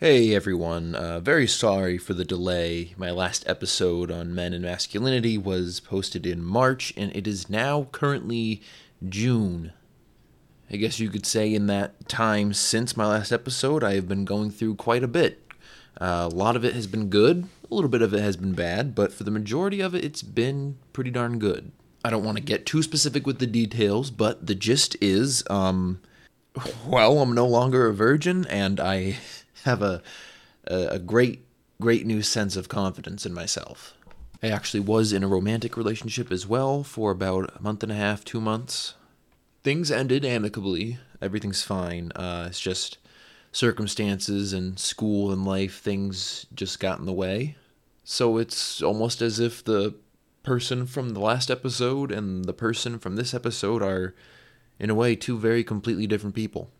Hey everyone, uh, very sorry for the delay. My last episode on men and masculinity was posted in March, and it is now currently June. I guess you could say in that time since my last episode, I have been going through quite a bit. Uh, a lot of it has been good, a little bit of it has been bad, but for the majority of it, it's been pretty darn good. I don't want to get too specific with the details, but the gist is, um, well, I'm no longer a virgin, and I have a, a, great, great new sense of confidence in myself. I actually was in a romantic relationship as well for about a month and a half, two months. Things ended amicably. Everything's fine. Uh, it's just circumstances and school and life, things just got in the way. So it's almost as if the person from the last episode and the person from this episode are, in a way, two very completely different people.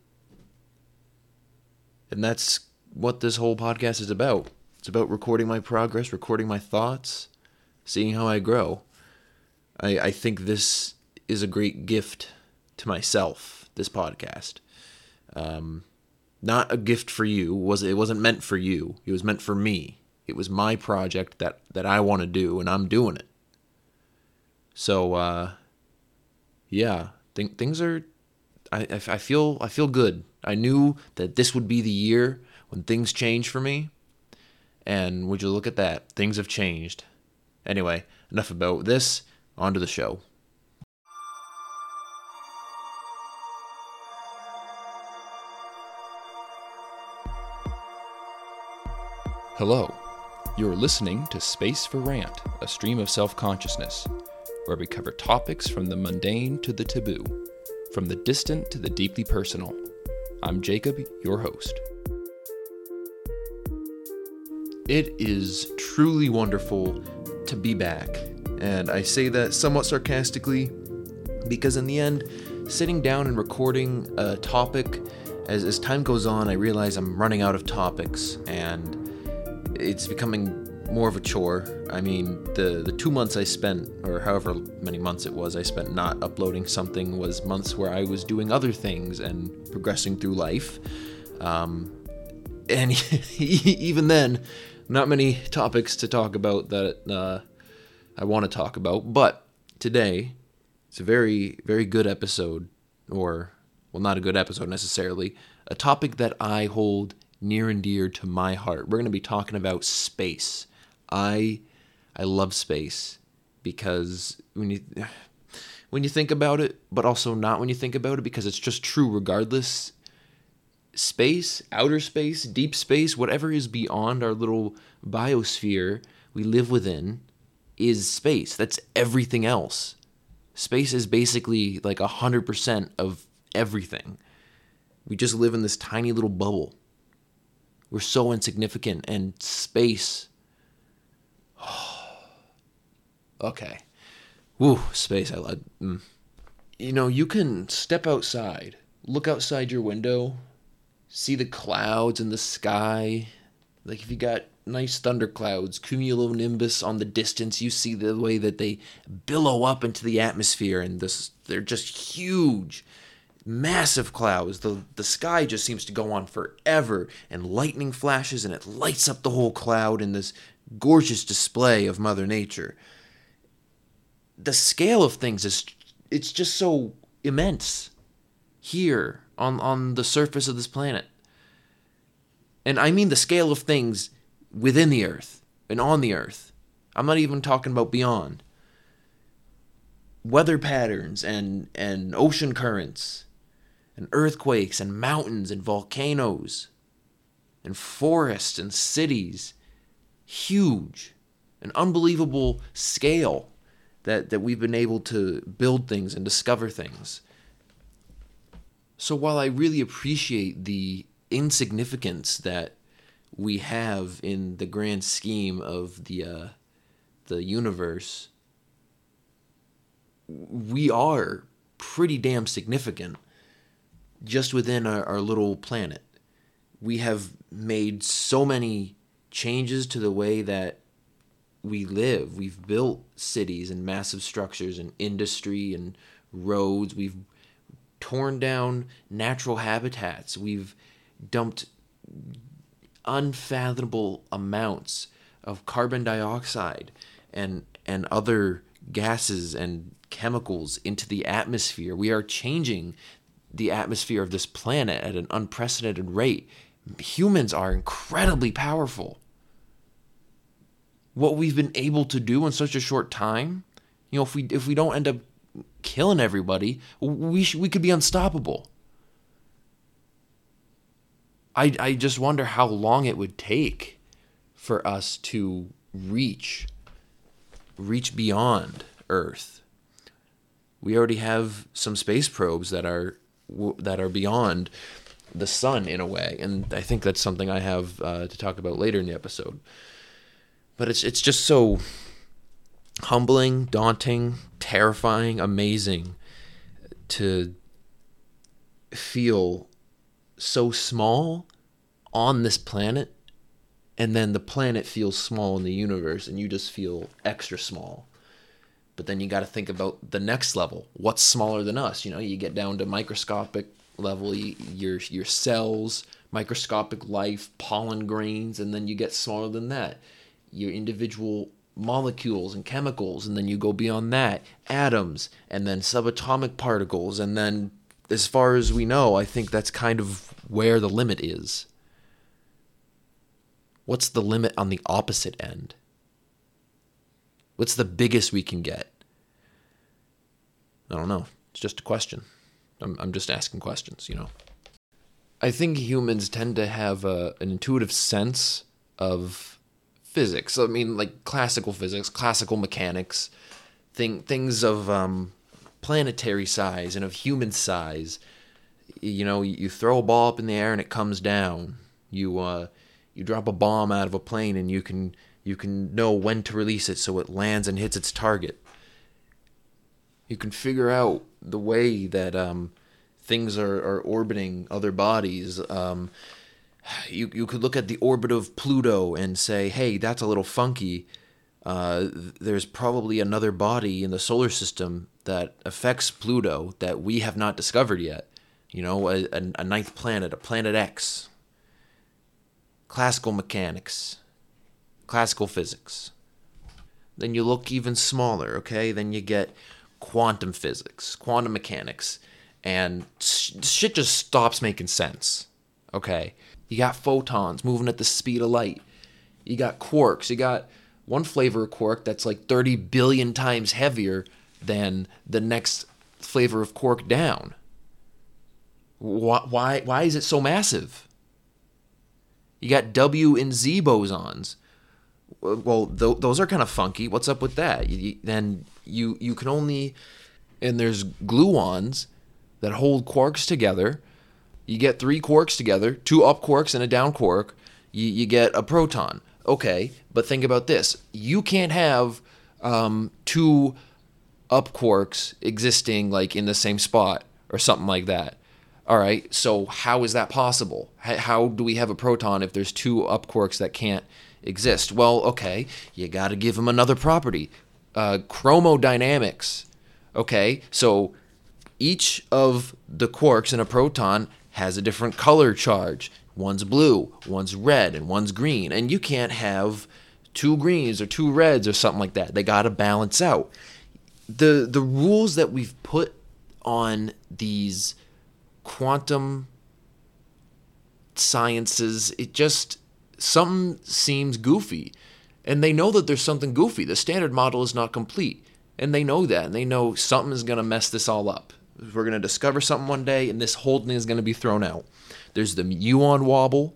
And that's what this whole podcast is about. It's about recording my progress, recording my thoughts, seeing how I grow. I, I think this is a great gift to myself, this podcast. Um, not a gift for you. Was it wasn't meant for you. It was meant for me. It was my project that that I want to do, and I'm doing it. So, uh, yeah, think things are. I, I feel I feel good. I knew that this would be the year when things change for me. And would you look at that? Things have changed. Anyway, enough about this. On to the show. Hello. You're listening to Space for Rant, a stream of self consciousness, where we cover topics from the mundane to the taboo, from the distant to the deeply personal. I'm Jacob, your host. It is truly wonderful to be back, and I say that somewhat sarcastically because, in the end, sitting down and recording a topic, as, as time goes on, I realize I'm running out of topics, and it's becoming more of a chore. I mean, the the two months I spent, or however many months it was, I spent not uploading something was months where I was doing other things and progressing through life. Um, and even then, not many topics to talk about that uh, I want to talk about, but today it's a very, very good episode, or, well, not a good episode necessarily, a topic that I hold near and dear to my heart. We're going to be talking about space. I, I love space because when you, when you think about it, but also not when you think about it because it's just true regardless space, outer space, deep space, whatever is beyond our little biosphere we live within is space. That's everything else. Space is basically like 100% of everything. We just live in this tiny little bubble. We're so insignificant, and space. okay. Woo, space, I. Mm. You know, you can step outside, look outside your window, see the clouds in the sky. Like if you got nice thunderclouds, cumulonimbus on the distance, you see the way that they billow up into the atmosphere and this they're just huge massive clouds. The the sky just seems to go on forever and lightning flashes and it lights up the whole cloud in this gorgeous display of mother nature. The scale of things is it's just so immense here on, on the surface of this planet. And I mean the scale of things within the earth and on the earth. I'm not even talking about beyond. Weather patterns and, and ocean currents and earthquakes and mountains and volcanoes and forests and cities. Huge. An unbelievable scale that, that we've been able to build things and discover things. So while I really appreciate the insignificance that we have in the grand scheme of the uh, the universe, we are pretty damn significant just within our, our little planet. We have made so many changes to the way that we live. We've built cities and massive structures and industry and roads. We've torn down natural habitats. We've dumped unfathomable amounts of carbon dioxide and and other gases and chemicals into the atmosphere. We are changing the atmosphere of this planet at an unprecedented rate. Humans are incredibly powerful. What we've been able to do in such a short time, you know, if we if we don't end up killing everybody, we sh- we could be unstoppable. I I just wonder how long it would take for us to reach reach beyond Earth. We already have some space probes that are that are beyond the sun in a way, and I think that's something I have uh, to talk about later in the episode. But it's it's just so humbling, daunting, terrifying, amazing to feel so small on this planet and then the planet feels small in the universe and you just feel extra small. But then you got to think about the next level. What's smaller than us? You know you get down to microscopic level your your cells microscopic life pollen grains and then you get smaller than that. Your individual molecules and chemicals and then you go beyond that atoms and then subatomic particles and then as far as we know i think that's kind of where the limit is. What's the limit on the opposite end? What's the biggest we can get? I don't know. It's just a question. I'm, I'm just asking questions you know? I think humans tend to have a, an intuitive sense of physics. I mean, like classical physics, classical mechanics, thing things of um, planetary size and of human size. You know, you throw a ball up in the air and it comes down. You uh, you drop a bomb out of a plane and you can you can know when to release it so it lands and hits its target. You can figure out the way that um, things are, are orbiting other bodies. Um, you you could look at the orbit of Pluto and say, hey, that's a little funky. Uh, there's probably another body in the solar system that affects Pluto that we have not discovered yet. You know, a, a ninth planet, a planet X. Classical mechanics, classical physics. Then you look even smaller, okay? Then you get quantum physics, quantum mechanics, and shit just stops making sense, okay? You got photons moving at the speed of light. You got quarks. You got one flavor of quark that's like 30 billion times heavier than the next flavor of quark down. Why, why, why is it so massive? You got W and Z bosons. Well, th- those are kind of funky. What's up with that? You, then you you can only and there's gluons that hold quarks together you get three quarks together, two up quarks and a down quark, you, you get a proton. Okay, but think about this. You can't have um, two up quarks existing like in the same spot or something like that. All right, so how is that possible? How do we have a proton if there's two up quarks that can't exist? Well, okay, you got to give them another property uh, chromodynamics. Okay, so each of the quarks in a proton has a different color charge. One's blue, one's red, and one's green. And you can't have two greens or two reds or something like that. They got to balance out. The the rules that we've put on these quantum sciences, it just something seems goofy. And they know that there's something goofy. The standard model is not complete. And they know that. And they know something is going to mess this all up. We're going to discover something one day, and this whole thing is going to be thrown out. There's the muon wobble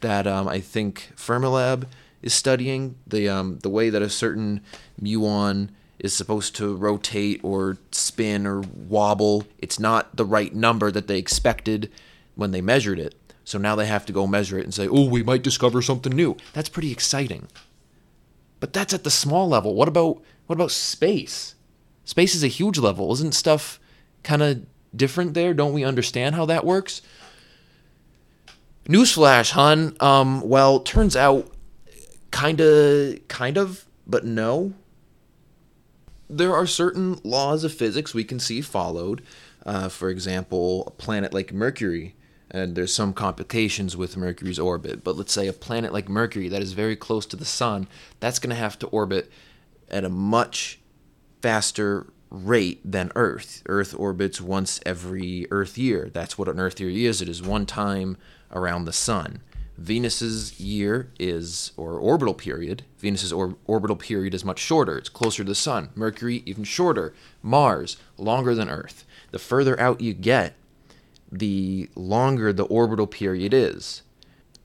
that um, I think Fermilab is studying the um, the way that a certain muon is supposed to rotate or spin or wobble. It's not the right number that they expected when they measured it. So now they have to go measure it and say, "Oh, we might discover something new." That's pretty exciting. But that's at the small level. What about what about space? Space is a huge level. Isn't stuff kind of different there? Don't we understand how that works? Newsflash, hun. Um, well, turns out, kind of, kind of, but no. There are certain laws of physics we can see followed. Uh, for example, a planet like Mercury. and there's some complications with Mercury's orbit. But let's say a planet like Mercury that is very close to the sun, that's going to have to orbit at a much faster rate than Earth. Earth orbits once every Earth year. That's what an Earth year is. It is one time around the sun. Venus's year is, or orbital period, Venus's or, orbital period is much shorter. It's closer to the sun. Mercury, even shorter. Mars, longer than Earth. The further out you get, the longer the orbital period is.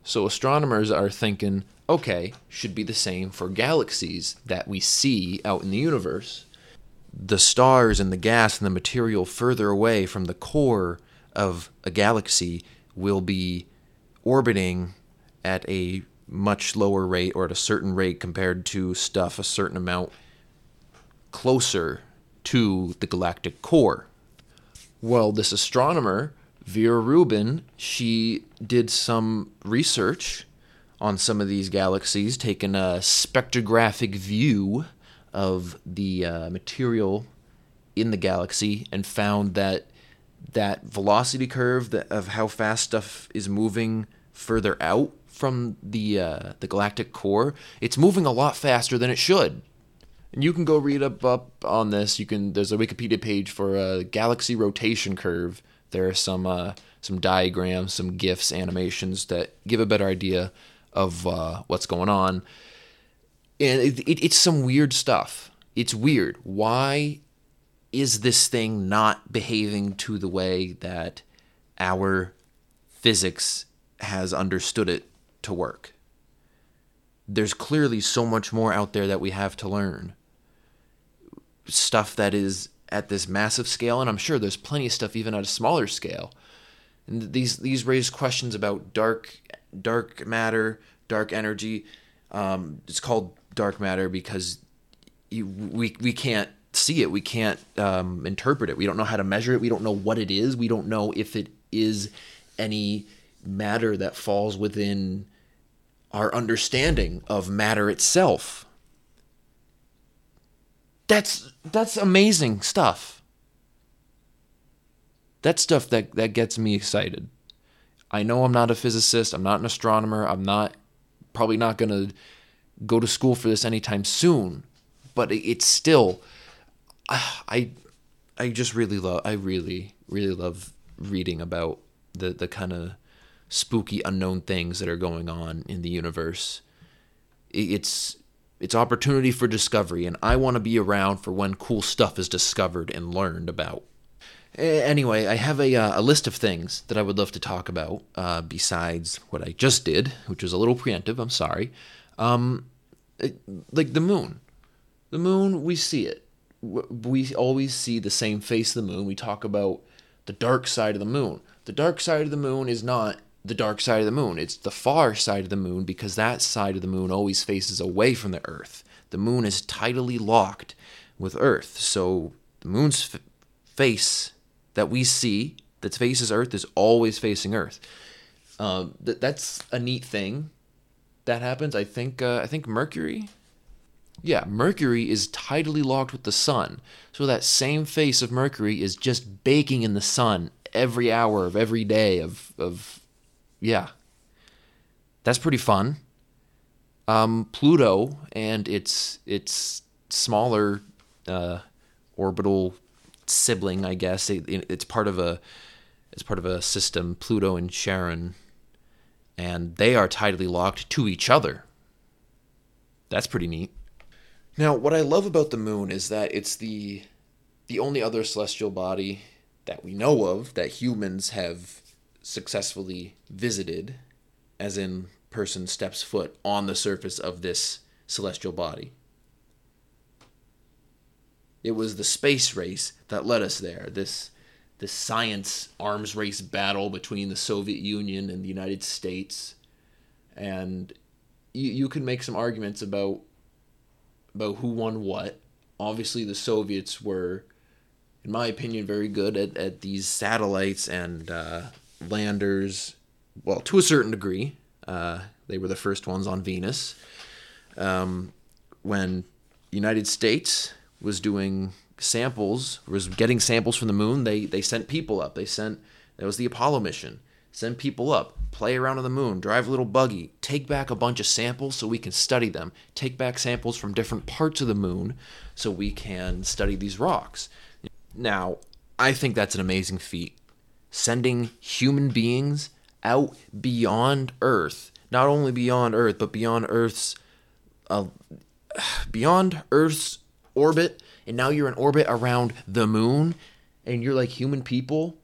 So astronomers are thinking, okay, should be the same for galaxies that we see out in the universe. The stars and the gas and the material further away from the core of a galaxy will be orbiting at a much lower rate or at a certain rate compared to stuff a certain amount closer to the galactic core. Well, this astronomer, Vera Rubin, she did some research on some of these galaxies, taking a spectrographic view of the uh, material in the galaxy, and found that that velocity curve that, of how fast stuff is moving further out from the uh, the galactic core, it's moving a lot faster than it should. And you can go read up up on this. You can there's a Wikipedia page for a galaxy rotation curve. There are some uh, some diagrams, some gifs, animations that give a better idea of uh, what's going on. And it, it, it's some weird stuff. It's weird. Why is this thing not behaving to the way that our physics has understood it to work? There's clearly so much more out there that we have to learn. Stuff that is at this massive scale, and I'm sure there's plenty of stuff even at a smaller scale. And these these raise questions about dark dark matter, dark energy. Um, it's called dark matter because you, we we can't see it. We can't um, interpret it. We don't know how to measure it. We don't know what it is. We don't know if it is any matter that falls within our understanding of matter itself. That's that's amazing stuff. That's stuff that, that gets me excited. I know I'm not a physicist, I'm not an astronomer, I'm not probably not going to go to school for this anytime soon, but it's still I I just really love I really really love reading about the the kind of spooky unknown things that are going on in the universe. It's it's opportunity for discovery and I want to be around for when cool stuff is discovered and learned about. Anyway, I have a, uh, a list of things that I would love to talk about uh, besides what I just did, which was a little preemptive. I'm sorry. Um, it, like the moon. The moon, we see it. We always see the same face of the moon. We talk about the dark side of the moon. The dark side of the moon is not the dark side of the moon. It's the far side of the moon because that side of the moon always faces away from the Earth. The moon is tidally locked with Earth. So the moon's f- face that we see that faces Earth is always facing Earth. Um, th- that's a neat thing that happens. I think uh, I think Mercury. Yeah, Mercury is tidally locked with the sun. So that same face of Mercury is just baking in the sun every hour of every day of of yeah. That's pretty fun. Um, Pluto and its its smaller uh, orbital sibling, I guess. It, it's part of a it's part of a system, Pluto and Charon, and they are tidally locked to each other. That's pretty neat. Now, what I love about the moon is that it's the the only other celestial body that we know of that humans have successfully visited, as in person steps foot on the surface of this celestial body. It was the space race that led us there. This this science arms race battle between the Soviet Union and the United States, and you you can make some arguments about about who won what. Obviously, the Soviets were, in my opinion, very good at, at these satellites and uh, landers. Well, to a certain degree, uh, they were the first ones on Venus. Um, when United States was doing samples, was getting samples from the moon. They they sent people up. They sent that was the Apollo mission. send people up, play around on the moon, drive a little buggy, take back a bunch of samples so we can study them, take back samples from different parts of the moon so we can study these rocks. Now, I think that's an amazing feat. Sending human beings out beyond Earth, not only beyond Earth, but beyond Earth's uh, beyond Earth's orbit, and now you're in orbit around the moon, and you're like human people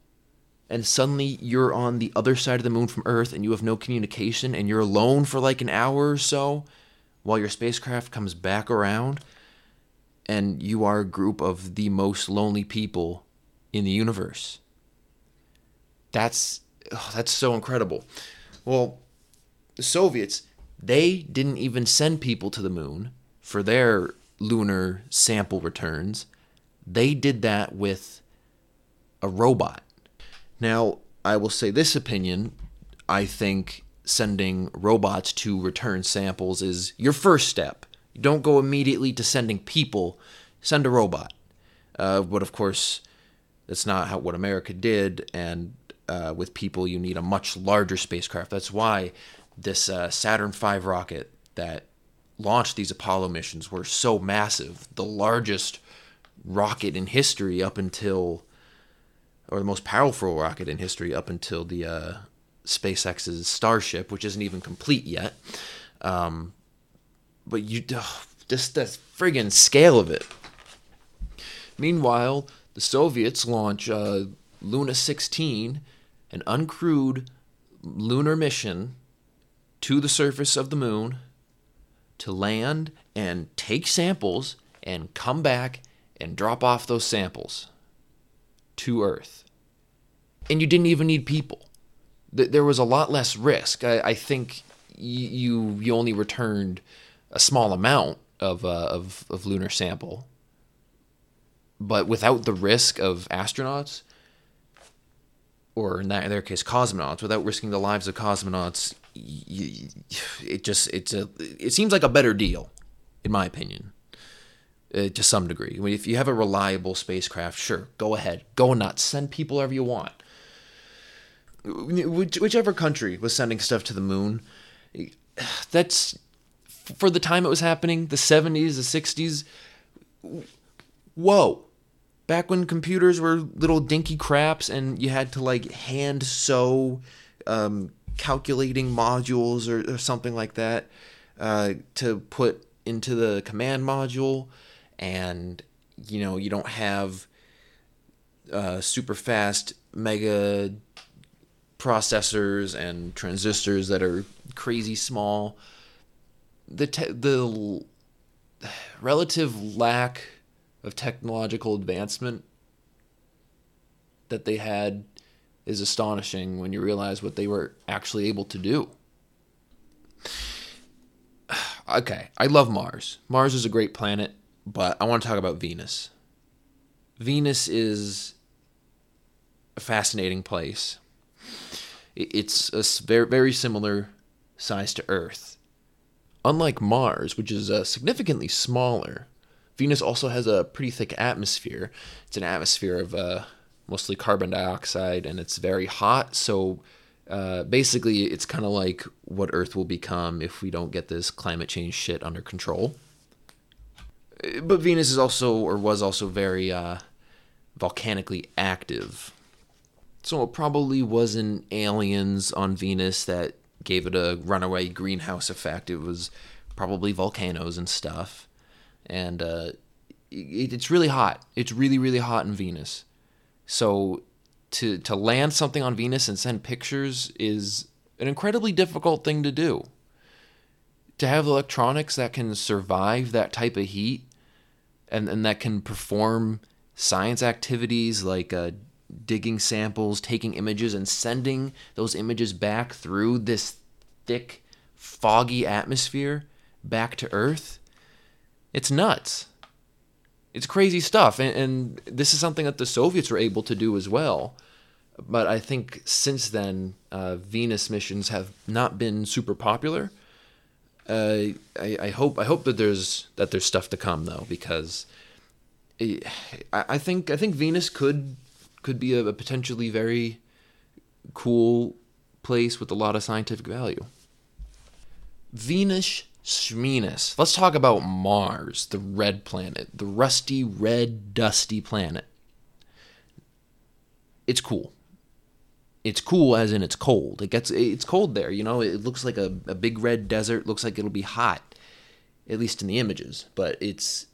and suddenly you're on the other side of the moon from Earth and you have no communication and you're alone for like an hour or so while your spacecraft comes back around and you are a group of the most lonely people in the universe. That's oh, that's so incredible. Well, the Soviets, they didn't even send people to the moon for their lunar sample returns. They did that with a robot now, I will say this opinion. I think sending robots to return samples is your first step. You don't go immediately to sending people, send a robot. Uh, but of course, that's not how, what America did, and uh, with people, you need a much larger spacecraft. That's why this uh, Saturn V rocket that launched these Apollo missions were so massive, the largest rocket in history up until or the most powerful rocket in history up until the uh, SpaceX's Starship, which isn't even complete yet. Um, but you just the friggin' scale of it. Meanwhile, the Soviets launch uh, Luna 16, an uncrewed lunar mission to the surface of the moon to land and take samples and come back and drop off those samples to Earth. And you didn't even need people. There was a lot less risk. I, I think you you only returned a small amount of, uh, of, of lunar sample, but without the risk of astronauts, or in, that, in their case, cosmonauts, without risking the lives of cosmonauts, it just it's a it seems like a better deal, in my opinion uh, to some degree. I mean, if you have a reliable spacecraft, sure, go ahead, go nuts, send people wherever you want. Which, whichever country was sending stuff to the moon, that's for the time it was happening, the 70s, the 60s. Whoa. Back when computers were little dinky craps and you had to like hand sew um, calculating modules or, or something like that uh, to put into the command module and you know you don't have uh, super fast mega processors and transistors that are crazy small. The te- the relative lack of technological advancement that they had is astonishing when you realize what they were actually able to do. Okay, I love Mars. Mars is a great planet but I want to talk about Venus. Venus is a fascinating place. It's a very, very similar size to Earth. Unlike Mars, which is uh, significantly smaller, Venus also has a pretty thick atmosphere. It's an atmosphere of uh, mostly carbon dioxide, and it's very hot. So uh, basically, it's kind of like what Earth will become if we don't get this climate change shit under control but Venus is also or was also very uh, volcanically active. So it probably wasn't aliens on Venus that gave it a runaway greenhouse effect. It was probably volcanoes and stuff. And uh, it, it's really hot. It's really really hot in Venus. So to to land something on Venus and send pictures is an incredibly difficult thing to do. To have electronics that can survive that type of heat and, and that can perform science activities like uh, digging samples, taking images, and sending those images back through this thick, foggy atmosphere back to Earth. It's nuts. It's crazy stuff. And, and this is something that the Soviets were able to do as well. But I think since then, uh, Venus missions have not been super popular uh, I, I hope I hope that there's that there's stuff to come though because it, I, think I think Venus could could be a, a potentially very cool place with a lot of scientific value. Venus Schminus. Let's talk about Mars, the red planet, the rusty, red, dusty planet. It's cool. It's cool as in it's cold. It gets it's cold there, you know. It looks like a, a big red desert. Looks like it'll be hot, at least in the images. But it's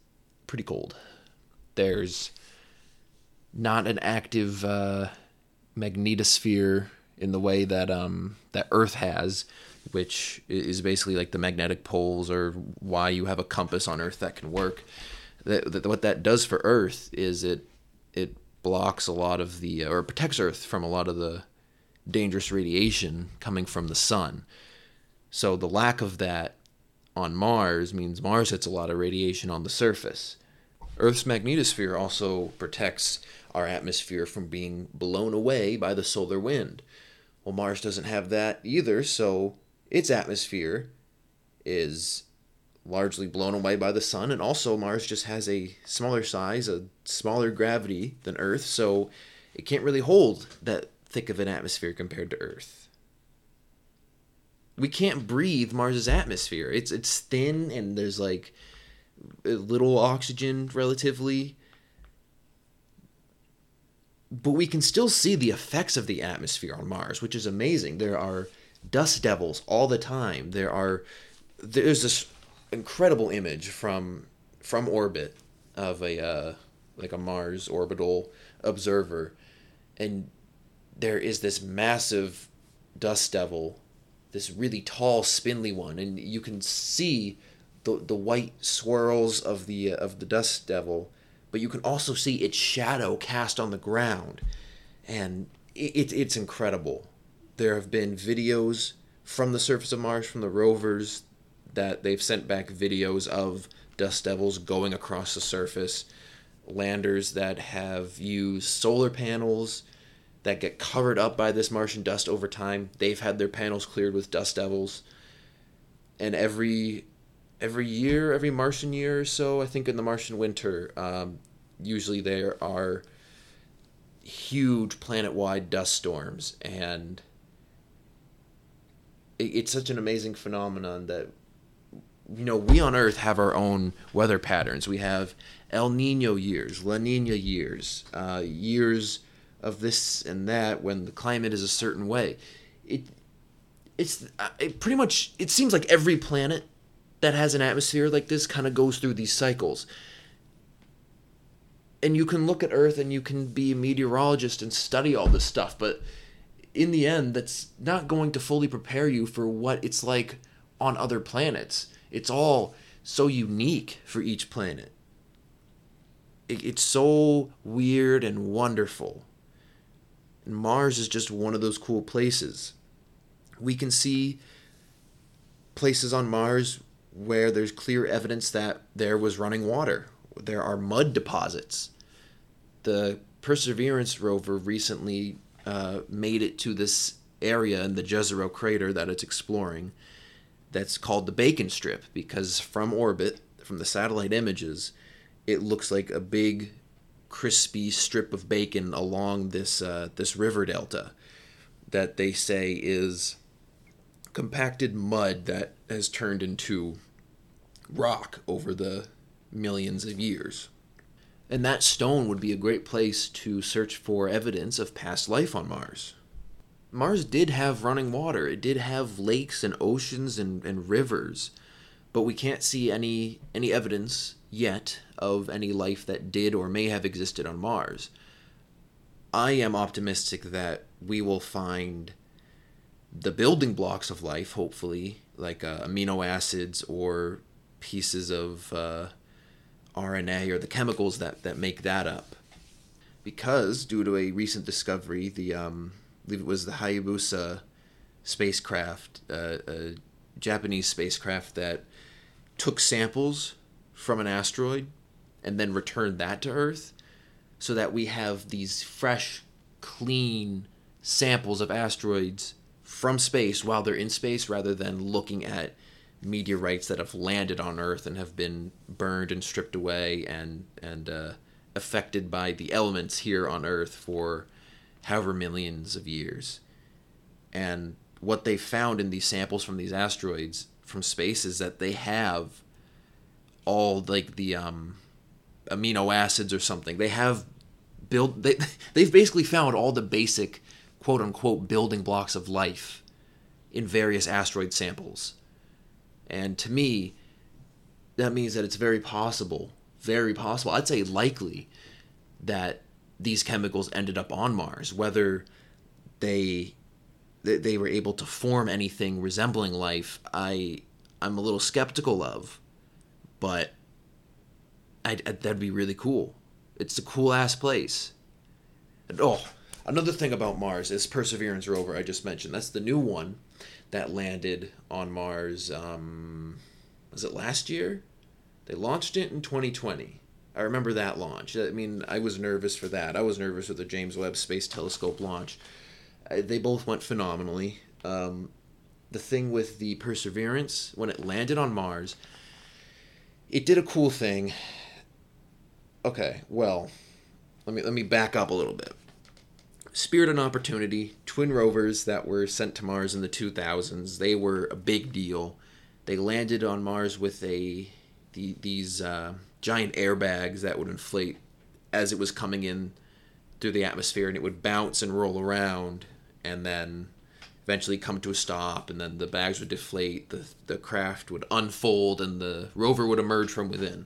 pretty cold. There's not an active uh, magnetosphere in the way that um, that Earth has, which is basically like the magnetic poles or why you have a compass on Earth that can work. That, that what that does for Earth is it it blocks a lot of the or protects Earth from a lot of the dangerous radiation coming from the sun. So the lack of that on Mars means Mars hits a lot of radiation on the surface. Earth's magnetosphere also protects our atmosphere from being blown away by the solar wind. Well, Mars doesn't have that either, so its atmosphere is largely blown away by the sun, and also Mars just has a smaller size, a smaller gravity than Earth, so it can't really hold that thick of an atmosphere compared to Earth. We can't breathe Mars's atmosphere. It's it's thin and there's like little oxygen relatively but we can still see the effects of the atmosphere on Mars, which is amazing. There are dust devils all the time. There are there's this incredible image from from orbit of a uh, like a Mars orbital observer, and there is this massive dust devil, this really tall, spindly one, and you can see the the white swirls of the uh, of the dust devil but you can also see its shadow cast on the ground. And it, it's incredible. There have been videos from the surface of Mars, from the rovers, that they've sent back videos of dust devils going across the surface, landers that have used solar panels that get covered up by this Martian dust over time. They've had their panels cleared with dust devils. And every every year, every Martian year or so, I think in the Martian winter, um, usually there are huge planet-wide dust storms, and it's such an amazing phenomenon that you know we on Earth have our own weather patterns. We have El Nino years, La Nina years, uh, years of this and that when the climate is a certain way. It it's uh, it pretty much it seems like every planet that has an atmosphere like this kind of goes through these cycles. And you can look at Earth and you can be a meteorologist and study all this stuff, but in the end, that's not going to fully prepare you for what it's like on other planets. It's all so unique for each planet. it's so weird and wonderful. And Mars is just one of those cool places. We can see places on Mars where there's clear evidence that there was running water. There are mud deposits. The Perseverance rover recently uh, made it to this area in the Jezero crater that it's exploring that's called the Bacon Strip because from orbit, from the satellite images, it looks like a big crispy strip of bacon along this uh, this river delta that they say is compacted mud that has turned into rock over the millions of years. And that stone would be a great place to search for evidence of past life on Mars. Mars did have running water, it did have lakes and oceans and, and rivers, but we can't see any, any evidence yet of any life that did or may have existed on Mars. I am optimistic that we will find the building blocks of life, hopefully, like uh, amino acids or pieces of uh, RNA or the chemicals that, that make that up. Because, due to a recent discovery, the um, I believe it was the Hayabusa spacecraft, uh, a Japanese spacecraft that took samples from an asteroid and then returned that to Earth, so that we have these fresh, clean samples of asteroids from space while they're in space rather than looking at meteorites that have landed on Earth and have been burned and stripped away and and uh, affected by the elements here on Earth for however millions of years. And what they found in these samples from these asteroids from space is that they have all like the um, amino acids or something. They have build they they've basically found all the basic quote unquote building blocks of life in various asteroid samples. And to me, that means that it's very possible, very possible, I'd say likely, that these chemicals ended up on Mars, whether they they were able to form anything resembling life, I I'm a little skeptical of, but I, that'd be really cool. It's a cool ass place. And oh, another thing about Mars is Perseverance rover I just mentioned. That's the new one that landed on Mars. Um, was it last year? They launched it in 2020. I remember that launch. I mean, I was nervous for that. I was nervous with the James Webb Space Telescope launch. They both went phenomenally. Um, the thing with the Perseverance, when it landed on Mars, it did a cool thing. Okay, well, let me let me back up a little bit. Spirit and Opportunity, twin rovers that were sent to Mars in the 2000s, they were a big deal. They landed on Mars with a the, these uh, giant airbags that would inflate as it was coming in through the atmosphere, and it would bounce and roll around, and then eventually come to a stop, and then the bags would deflate, the the craft would unfold, and the rover would emerge from within.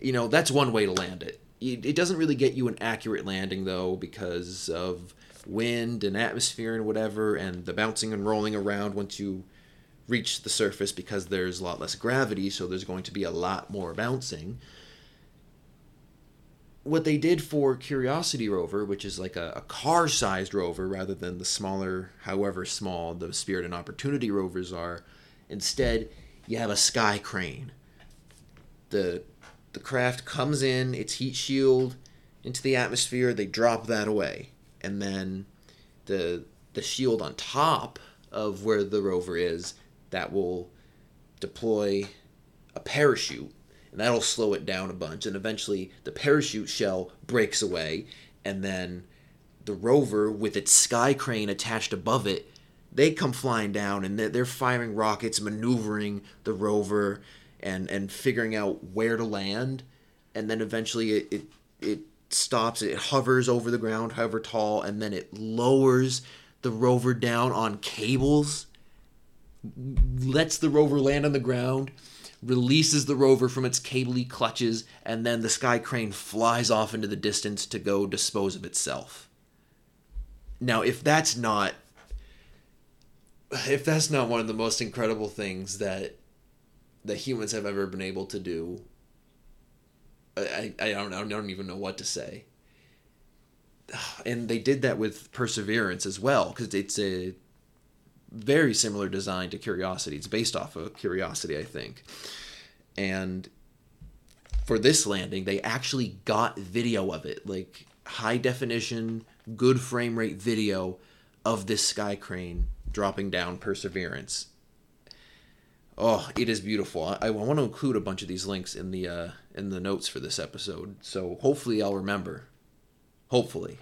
You know, that's one way to land it. It doesn't really get you an accurate landing though, because of wind and atmosphere and whatever, and the bouncing and rolling around once you reach the surface because there's a lot less gravity, so there's going to be a lot more bouncing. What they did for Curiosity rover, which is like a, a car sized rover rather than the smaller, however small the Spirit and Opportunity rovers are, instead, you have a sky crane. The, the craft comes in, its heat shield into the atmosphere, they drop that away. And then the the shield on top of where the rover is that will deploy a parachute. And that'll slow it down a bunch. And eventually the parachute shell breaks away. And then the rover with its sky crane attached above it they come flying down. And they're firing rockets maneuvering the rover and and figuring out where to land and then eventually it it, it stops, it hovers over the ground, however tall, and then it lowers the rover down on cables, lets the rover land on the ground, releases the rover from its cabley clutches, and then the sky crane flies off into the distance to go dispose of itself. Now, if that's not if that's not one of the most incredible things that that humans have ever been able to do, I, I don't I don't even know what to say. And they did that with Perseverance as well because it's a very similar design to Curiosity. It's based off of Curiosity, I think. And for this landing, they actually got video of it, like high definition, good frame rate video of this sky crane dropping down Perseverance. Oh, it is beautiful. I, I want to include a bunch of these links in the uh, in the notes for this episode, so hopefully I'll remember. Hopefully.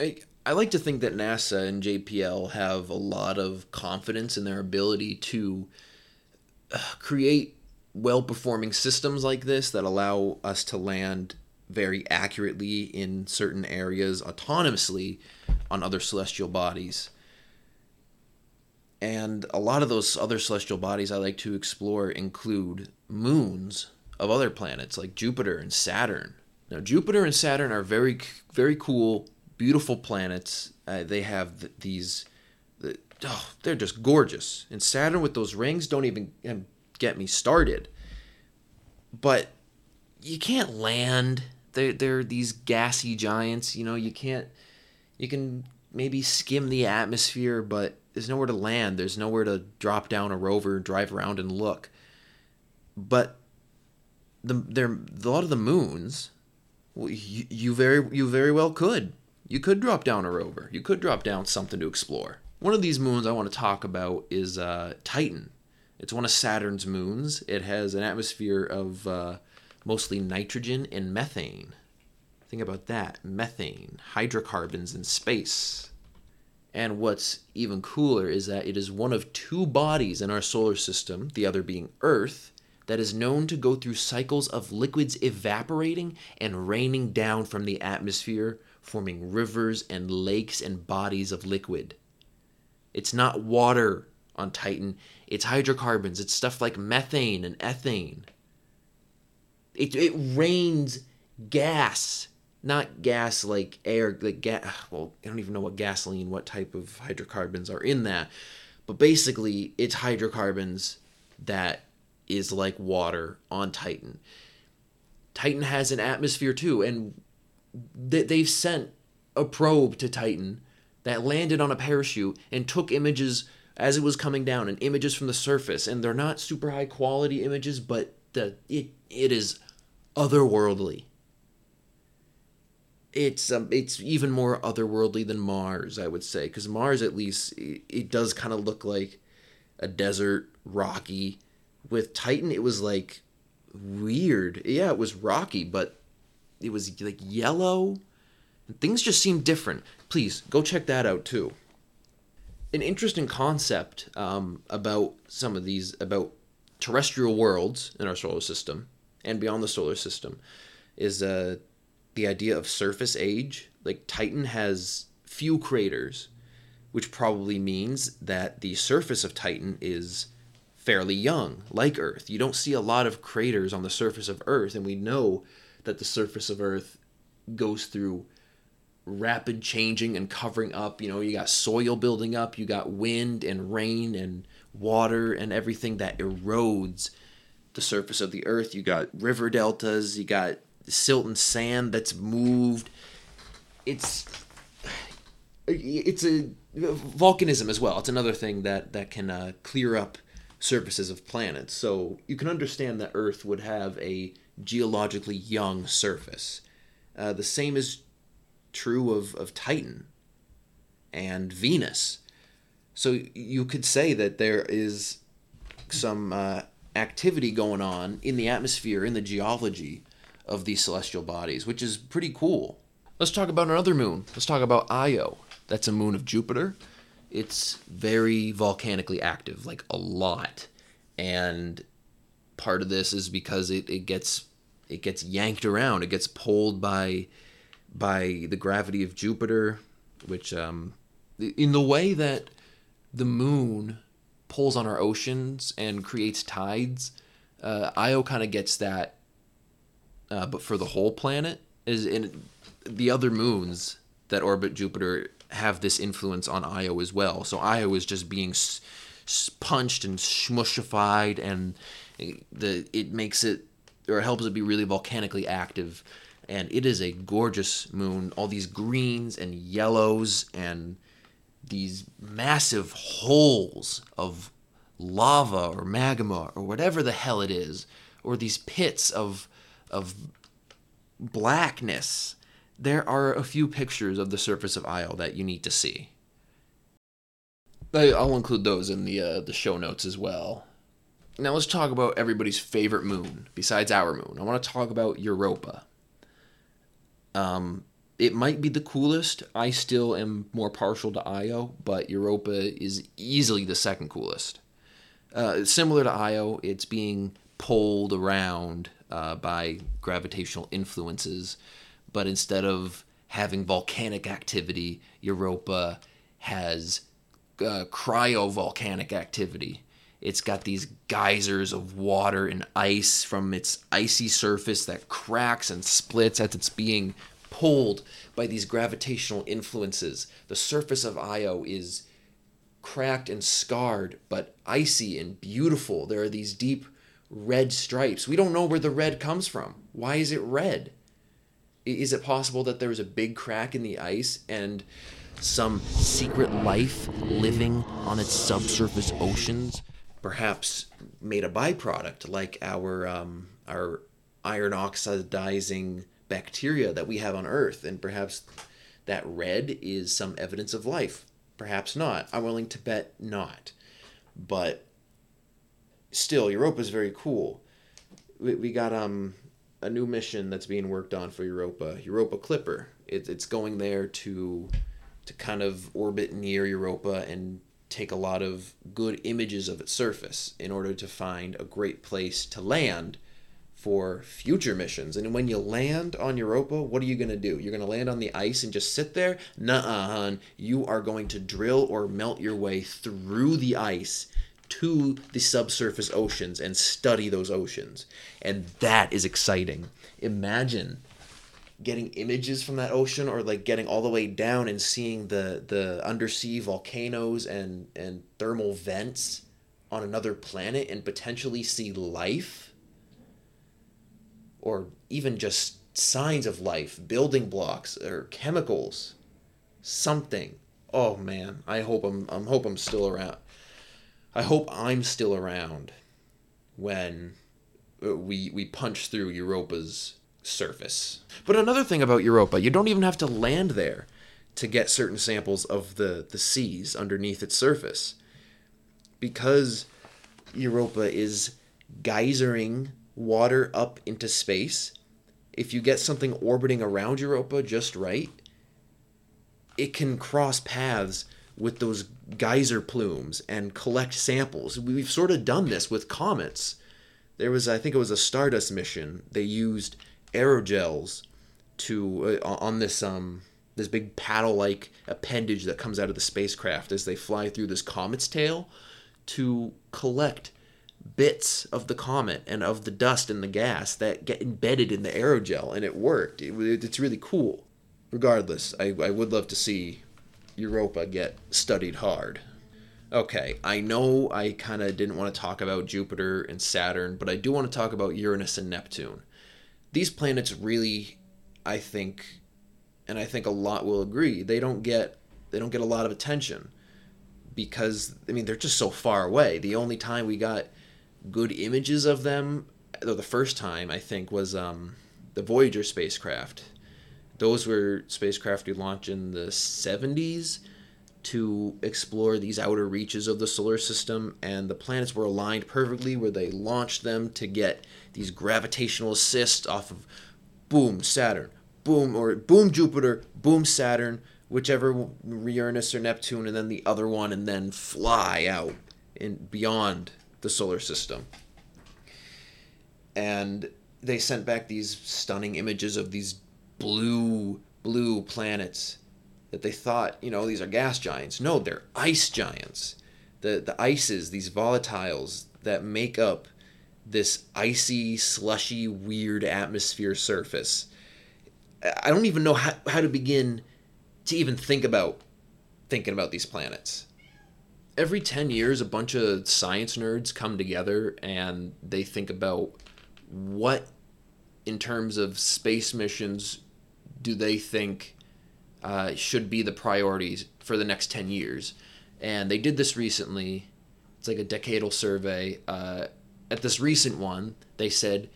I, I like to think that NASA and JPL have a lot of confidence in their ability to uh, create well performing systems like this that allow us to land very accurately in certain areas autonomously on other celestial bodies. And a lot of those other celestial bodies I like to explore include moons of other planets like Jupiter and Saturn. Now, Jupiter and Saturn are very, very cool, beautiful planets. Uh, they have th- these, oh, they're just gorgeous. And Saturn with those rings don't even um, get me started. But you can't land. They're, they're these gassy giants. You know, you can't, you can maybe skim the atmosphere, but there's nowhere to land. There's nowhere to drop down a rover, drive around, and look. But the there a lot of the moons, you, you very you very well could. You could drop down a rover. You could drop down something to explore. One of these moons I want to talk about is uh, Titan. It's one of Saturn's moons. It has an atmosphere of uh, mostly nitrogen and methane. Think about that methane, hydrocarbons in space. And what's even cooler is that it is one of two bodies in our solar system, the other being Earth, that is known to go through cycles of liquids evaporating and raining down from the atmosphere, forming rivers and lakes and bodies of liquid. It's not water on Titan, it's hydrocarbons, it's stuff like methane and ethane. It, it rains gas, not gas like air, like gas. Well, I don't even know what gasoline, what type of hydrocarbons are in that. But basically, it's hydrocarbons that is like water on Titan. Titan has an atmosphere too, and they've sent a probe to Titan that landed on a parachute and took images as it was coming down and images from the surface and they're not super high quality images but the it it is otherworldly it's um, it's even more otherworldly than Mars I would say cuz Mars at least it, it does kind of look like a desert rocky with Titan, it was like weird. Yeah, it was rocky, but it was like yellow. Things just seemed different. Please go check that out too. An interesting concept um, about some of these about terrestrial worlds in our solar system and beyond the solar system is uh, the idea of surface age. Like Titan has few craters, which probably means that the surface of Titan is fairly young, like Earth. You don't see a lot of craters on the surface of Earth, and we know that the surface of Earth goes through rapid changing and covering up. You know, you got soil building up, you got wind and rain and water and everything that erodes the surface of the earth. You got river deltas, you got silt and sand that's moved. It's it's a volcanism as well. It's another thing that that can uh, clear up surfaces of planets. So you can understand that Earth would have a geologically young surface. Uh, the same is true of, of Titan and Venus. So you could say that there is some uh, activity going on in the atmosphere, in the geology of these celestial bodies, which is pretty cool. Let's talk about another moon. Let's talk about Io. That's a moon of Jupiter it's very volcanically active, like a lot. And part of this is because it, it gets it gets yanked around. It gets pulled by by the gravity of Jupiter, which um, in the way that the moon pulls on our oceans and creates tides, uh, Io kind of gets that, uh, but for the whole planet is in the other moons that orbit Jupiter have this influence on Io as well. So Io is just being s- s- punched and smushified, and the it makes it or helps it be really volcanically active. And it is a gorgeous moon. All these greens and yellows and these massive holes of lava or magma or whatever the hell it is, or these pits of of blackness there are a few pictures of the surface of Io that you need to see. I'll include those in the uh, the show notes as well. Now let's talk about everybody's favorite moon besides our moon. I want to talk about Europa. Um, it might be the coolest. I still am more partial to Io, but Europa is easily the second coolest. Uh, similar to Io, it's being pulled around uh, by gravitational influences but instead of having volcanic activity, Europa has uh, cryovolcanic activity. It's got these geysers of water and ice from its icy surface that cracks and splits as it's being pulled by these gravitational influences. The surface of Io is cracked and scarred, but icy and beautiful. There are these deep red stripes. We don't know where the red comes from. Why is it red? Is it possible that there was a big crack in the ice and some secret life living on its subsurface oceans perhaps made a byproduct like our um, our iron oxidizing bacteria that we have on Earth, and perhaps that red is some evidence of life. Perhaps not. I'm willing to bet not. But still, Europa is very cool. We, we got um a new mission that's being worked on for Europa, Europa Clipper. It, it's going there to to kind of orbit near Europa and take a lot of good images of its surface in order to find a great place to land for future missions. And when you land on Europa, what are you going to do? You're going to land on the ice and just sit there? Hun. You are going to drill or melt your way through the ice to the subsurface oceans and study those oceans. And that is exciting. Imagine getting images from that ocean or like getting all the way down and seeing the the undersea volcanoes and and thermal vents on another planet and potentially see life or even just signs of life, building blocks or chemicals, something. Oh man, I hope I'm I hope I'm still around. I hope I'm still around when uh, we we punch through Europa's surface. But another thing about Europa, you don't even have to land there to get certain samples of the the seas underneath its surface. Because Europa is geysering water up into space, if you get something orbiting around Europa just right, it can cross paths with those geyser plumes and collect samples. We've sort of done this with comets. There was, I think it was a Stardust mission. They used aerogels to uh, on this um this big paddle-like appendage that comes out of the spacecraft as they fly through this comet's tail to collect bits of the comet and of the dust and the gas that get embedded in the aerogel, and it worked. It, it's really cool. Regardless, I, I would love to see Europa get studied hard. Okay, I know I kind of didn't want to talk about Jupiter and Saturn, but I do want to talk about Uranus and Neptune. These planets really, I think, and I think a lot will agree, they don't get they don't get a lot of attention because I mean they're just so far away. The only time we got good images of them, though the first time I think was um, the Voyager spacecraft. Those were spacecraft we launched in the 70s to explore these outer reaches of the solar system, and the planets were aligned perfectly where they launched them to get these gravitational assists off of boom, Saturn, boom, or boom, Jupiter, boom, Saturn, whichever Uranus or Neptune, and then the other one, and then fly out and beyond the solar system. And they sent back these stunning images of these blue, blue planets that they thought, you know, these are gas giants. No, they're ice giants. The the ices, these volatiles that make up this icy, slushy, weird atmosphere surface. I don't even know how, how to begin to even think about thinking about these planets every 10 years a bunch of science nerds come together and they think about what in terms of space missions do they think uh, should be the priorities for the next 10 years? And they did this recently. It's like a decadal survey. Uh, at this recent one they said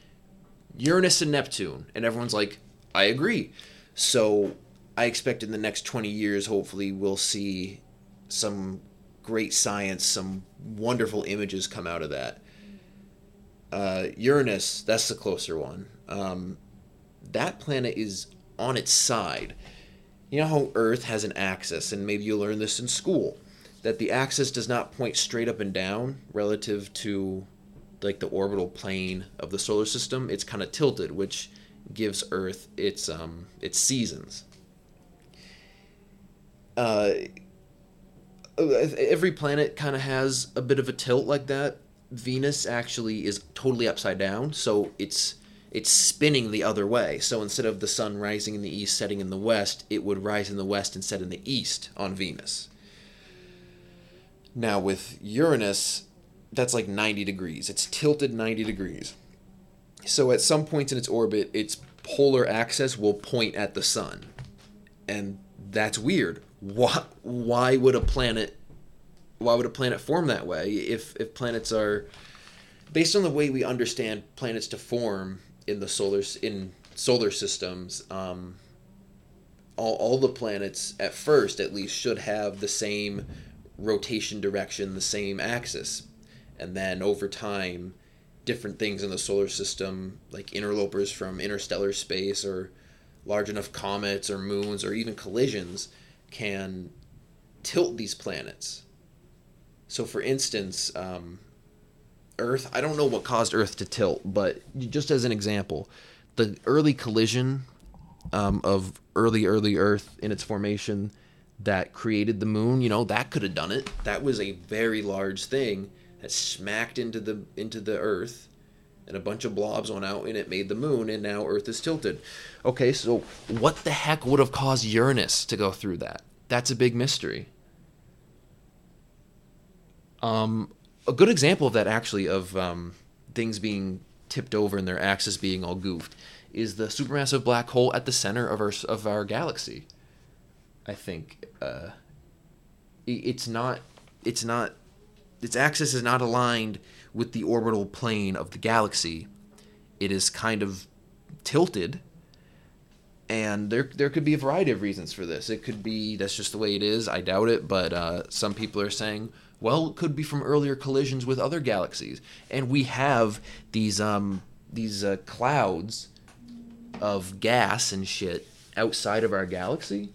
uranus and neptune. And everyone's like i agree. So i expect in the next 20 years hopefully we'll see some great science, some wonderful images come out of that. Uh, Uranus, that's the closer one. Um, that planet is on its side. You know how Earth has an axis, and maybe you learn this in school, that the axis does not point straight up and down relative to like the orbital plane of the solar system. It's kind of tilted, which gives Earth its um, its seasons. Uh, every planet kind of has a bit of a tilt like that. Venus actually is totally upside down, so it's it's spinning the other way. So instead of the sun rising in the east, setting in the west, it would rise in the west and set in the east on Venus. Now with Uranus, that's like 90 degrees. It's tilted 90 degrees. So at some points in its orbit, its polar axis will point at the sun. And that's weird why why would a planet why would a planet form that way if if planets are based on the way we understand planets to form in the solar in solar systems um, all, all the planets at first at least should have the same rotation direction the same axis and then over time different things in the solar system like interlopers from interstellar space or large enough comets or moons or even collisions can tilt these planets. So, for instance, um, Earth, I don't know what caused Earth to tilt, but just as an example, the early collision um, of early, early Earth in its formation that created the moon, you know, that could have done it. That was a very large thing that smacked into the into the Earth, and a bunch of blobs went out, and it made the moon, and now Earth is tilted. Okay, so what the heck would have caused Uranus to go through that? That's a big mystery. Um, a good example of that, actually, of um, things being tipped over and their axis being all goofed, is the supermassive black hole at the center of our of our galaxy. I think uh, it's not it's not its axis is not aligned with the orbital plane of the galaxy. It is kind of tilted and there there could be a variety of reasons for this. It could be that's just the way it is. I doubt it, but uh, some people are saying, well, it could be from earlier collisions with other galaxies, and we have these um these uh, clouds of gas and shit outside of our galaxy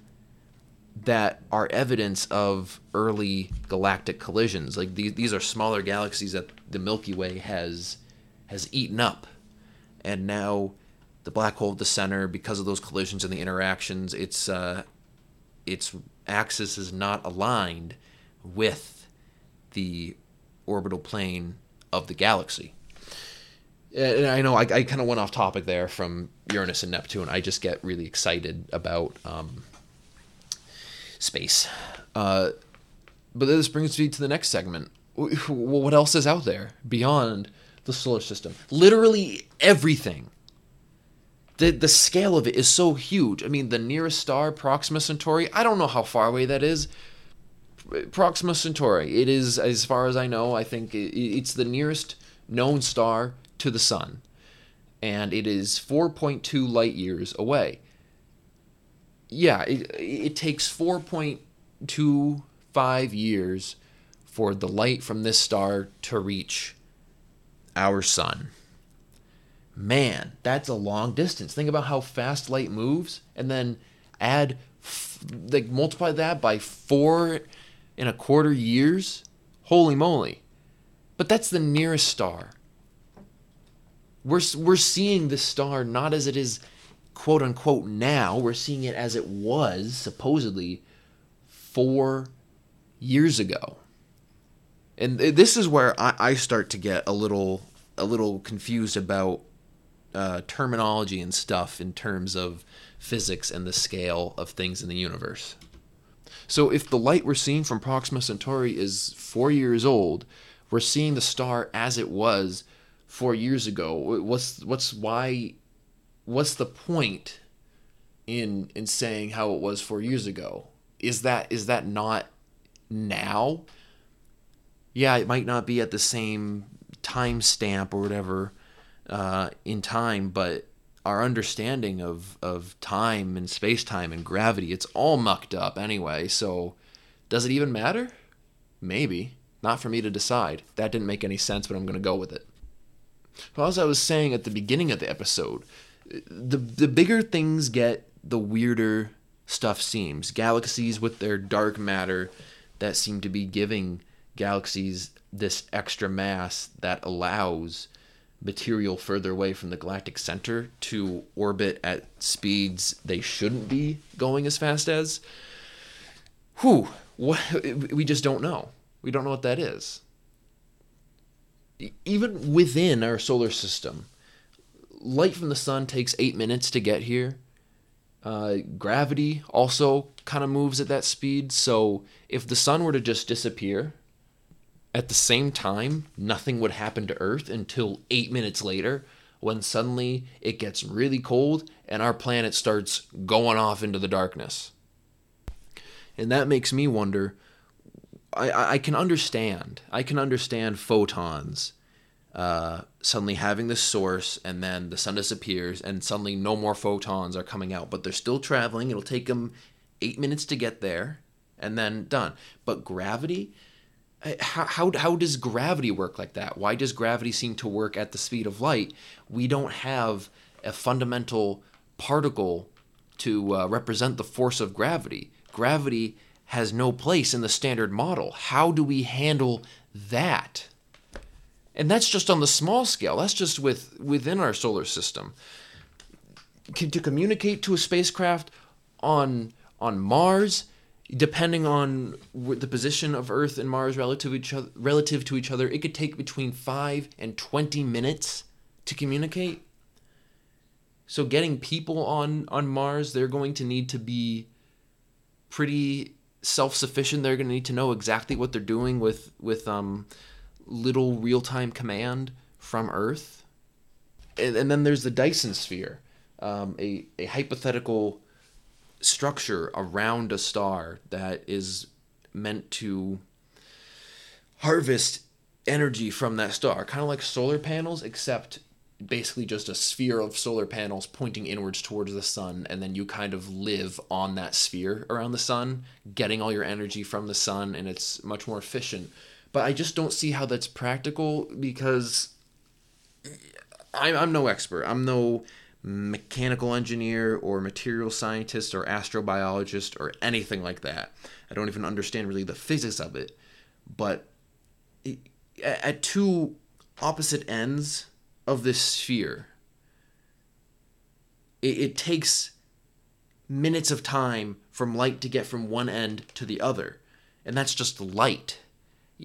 that are evidence of early galactic collisions. Like these these are smaller galaxies that the Milky Way has has eaten up, and now the black hole at the center because of those collisions and the interactions its uh, its axis is not aligned with the orbital plane of the galaxy and I know I, I kind of went off topic there from Uranus and Neptune. I just get really excited about um, space. Uh, but this brings me to the next segment. What else is out there beyond the solar system? Literally everything the the scale of it is so huge. I mean, the nearest star, Proxima Centauri. I don't know how far away that is. Proxima Centauri. It is, as far as I know, I think it's the nearest known star to the sun, and it is 4.2 light years away. Yeah, it, it takes 4.25 years for the light from this star to reach our sun man, that's a long distance. Think about how fast light moves, and then add, like, multiply that by four and a quarter years. Holy moly! But that's the nearest star. We're we're seeing the star not as it is, quote unquote, now. We're seeing it as it was supposedly four years ago. And this is where I, I start to get a little a little confused about uh, terminology and stuff in terms of physics and the scale of things in the universe. So, if the light we're seeing from Proxima Centauri is four years old, we're seeing the star as it was four years ago. What's what's why? What's the point in in saying how it was four years ago? Is that is that not now? Yeah, it might not be at the same time stamp or whatever uh, in time, but our understanding of, of time and space time and gravity, it's all mucked up anyway. So, does it even matter? Maybe. Not for me to decide. That didn't make any sense, but I'm going to go with it. Well, as I was saying at the beginning of the episode, the the bigger things get, the weirder stuff seems. Galaxies with their dark matter that seem to be giving galaxies this extra mass that allows material further away from the galactic center to orbit at speeds they shouldn't be going as fast as. Whew, what, we just don't know. We don't know what that is. Even within our solar system, light from the sun takes eight minutes to get here. Uh, gravity also kind of moves at that speed. So if the sun were to just disappear, at the same time, nothing would happen to Earth until eight minutes later, when suddenly it gets really cold and our planet starts going off into the darkness. And that makes me wonder. I, I can understand. I can understand photons uh, suddenly having the source, and then the sun disappears, and suddenly no more photons are coming out, but they're still traveling. It'll take them eight minutes to get there, and then done. But gravity, how, how, how does gravity work like that? Why does gravity seem to work at the speed of light? We don't have a fundamental particle to uh, represent the force of gravity. gravity has no place in the standard model. How do we handle that? And that's just on the small scale. That's just with within our solar system. To communicate to a spacecraft on on Mars, depending on the position of Earth and Mars relative to each other, relative to each other, it could take between five and twenty minutes to communicate. So getting people on on Mars, they're going to need to be pretty self-sufficient. They're going to need to know exactly what they're doing with with um, little real-time command from Earth. And, and then there's the Dyson sphere, um, a a hypothetical structure around a star that is meant to harvest energy from that star, kind of like solar panels, except basically just a sphere of solar panels pointing inwards towards the sun and then you kind of live on that sphere around the sun getting all your energy from the sun and it's much more efficient. But i just don't see how that's practical because i'm, I'm no expert. I'm no mechanical engineer or material scientist or astrobiologist or anything like that i don't even understand really the physics of it but at two opposite ends of this sphere. It, takes minutes of time from light to get from one end to the other, and that's just light.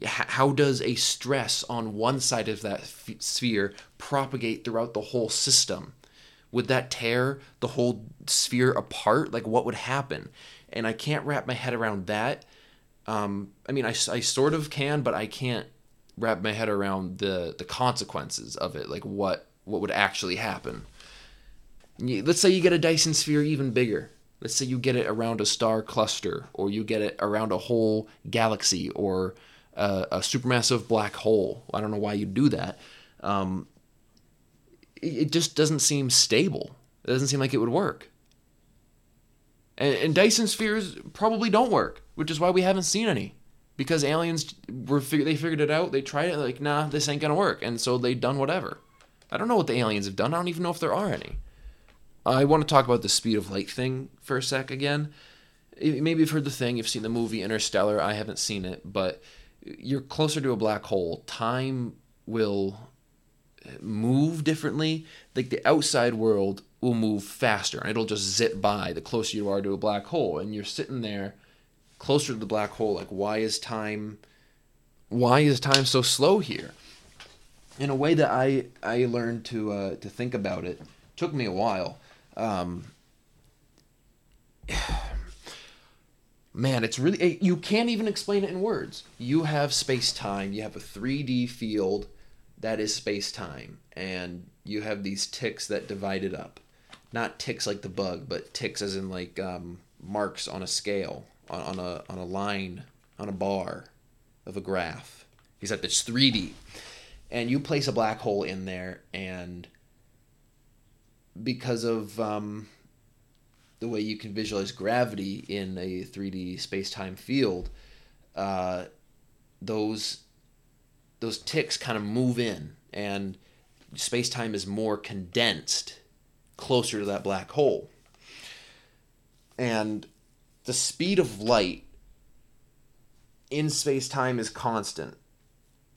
How does a stress on one side of that f- sphere propagate throughout the whole system? Would that tear the whole sphere apart? Like, what would happen? And I can't wrap my head around that. Um, I mean, I, I sort of can, but I can't wrap my head around the the consequences of it, like what what would actually happen. Let's say you get a Dyson sphere even bigger. Let's say you get it around a star cluster, or you get it around a whole galaxy, or a, a supermassive black hole. I don't know why you do that. Um, it just doesn't seem stable. It doesn't seem like it would work. And, and Dyson spheres probably don't work, which is why we haven't seen any because aliens were they figured it out. They tried it like, nah, this ain't gonna work, and so they done whatever. I don't know what the aliens have done. I don't even know if there are any. I want to talk about the speed of light thing for a sec again. Maybe you've heard the thing, you've seen the movie Interstellar. I haven't seen it, but you're closer to a black hole. Time will move differently. Like the outside world will move faster, and it'll just zip by the closer you are to a black hole. And you're sitting there closer to the black hole like why is time why is time so slow here in a way that i i learned to uh, to think about it took me a while um, man it's really you can't even explain it in words you have space time you have a 3d field that is space time and you have these ticks that divide it up not ticks like the bug but ticks as in like um, marks on a scale on, on a on a line on a bar of a graph. He's like it's 3D, and you place a black hole in there, and because of um, the way you can visualize gravity in a 3D space-time field, uh, those those ticks kind of move in, and space-time is more condensed, closer to that black hole. And the speed of light in space time is constant.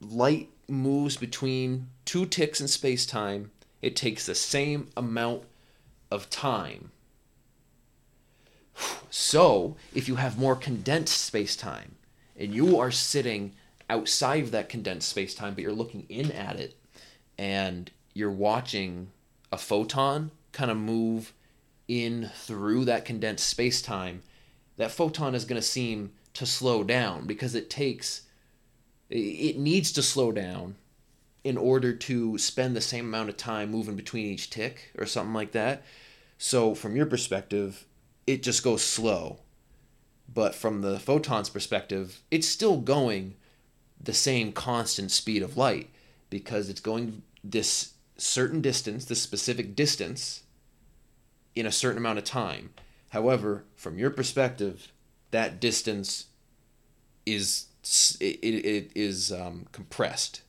Light moves between two ticks in space time. It takes the same amount of time. So, if you have more condensed space time and you are sitting outside of that condensed space time, but you're looking in at it and you're watching a photon kind of move in through that condensed space time that photon is going to seem to slow down because it takes it needs to slow down in order to spend the same amount of time moving between each tick or something like that. So from your perspective, it just goes slow. But from the photon's perspective, it's still going the same constant speed of light because it's going this certain distance, this specific distance in a certain amount of time. However, from your perspective, that distance is it, it is um, compressed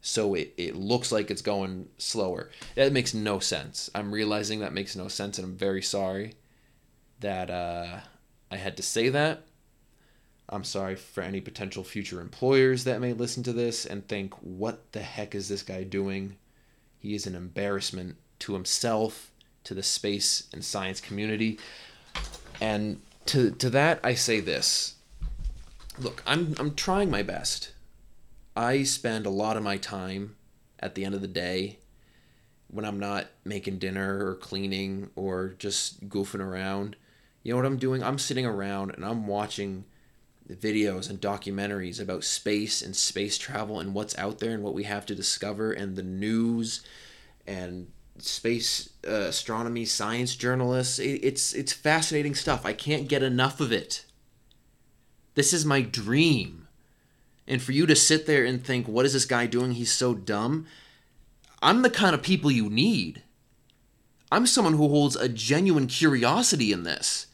so it, it looks like it's going slower that makes no sense i'm realizing that makes no sense and i'm very sorry that uh, I had to say that. I'm sorry for any potential future employers that may listen to this and think, what the heck is this guy doing? He is an embarrassment to himself, to the space and science community. And to, to that, I say this look, I'm, I'm trying my best. I spend a lot of my time at the end of the day when I'm not making dinner or cleaning or just goofing around. You know what I'm doing? I'm sitting around and I'm watching videos and documentaries about space and space travel and what's out there and what we have to discover and the news and space uh, astronomy science journalists. It, it's it's fascinating stuff. I can't get enough of it. This is my dream. And for you to sit there and think what is this guy doing? He's so dumb. I'm the kind of people you need. I'm someone who holds a genuine curiosity in this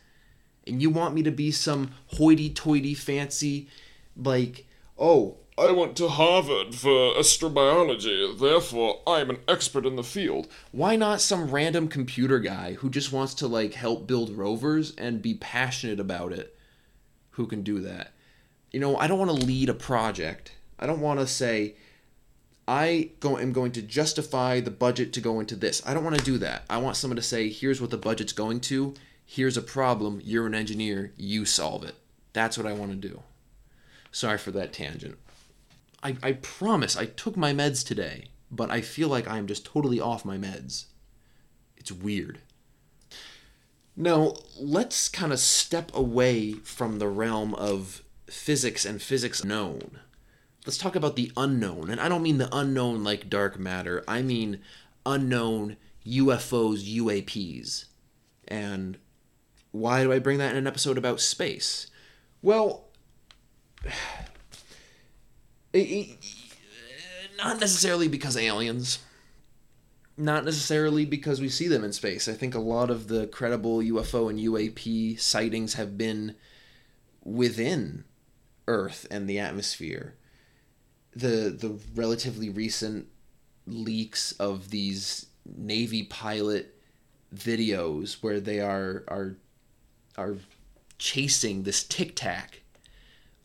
and you want me to be some hoity-toity fancy like oh I went to Harvard for astrobiology, therefore I'm an expert in the field. why not some random computer guy who just wants to like help build rovers and be passionate about it who can do that? You know i don't want to lead a project. I don't want to say i go, am going to justify the budget to go into this. I don't want to do that. I want someone to say here's what the budget's going to here's a problem you're an engineer you solve it that's what i want to do sorry for that tangent I, I promise I took my meds today, but I feel like I'm just totally off my meds. It's weird. Now, let's kind of step away from the realm of physics and physics known. Let's talk about the unknown. And I don't mean the unknown like dark matter, I mean unknown UFOs, UAPs. And why do I bring that in an episode about space? Well, not necessarily because aliens. Not necessarily because we see them in space. I think a lot of the credible ufo and uap sightings have been within earth and the atmosphere. The the relatively recent leaks of these navy pilot videos where they are are are chasing this tic tac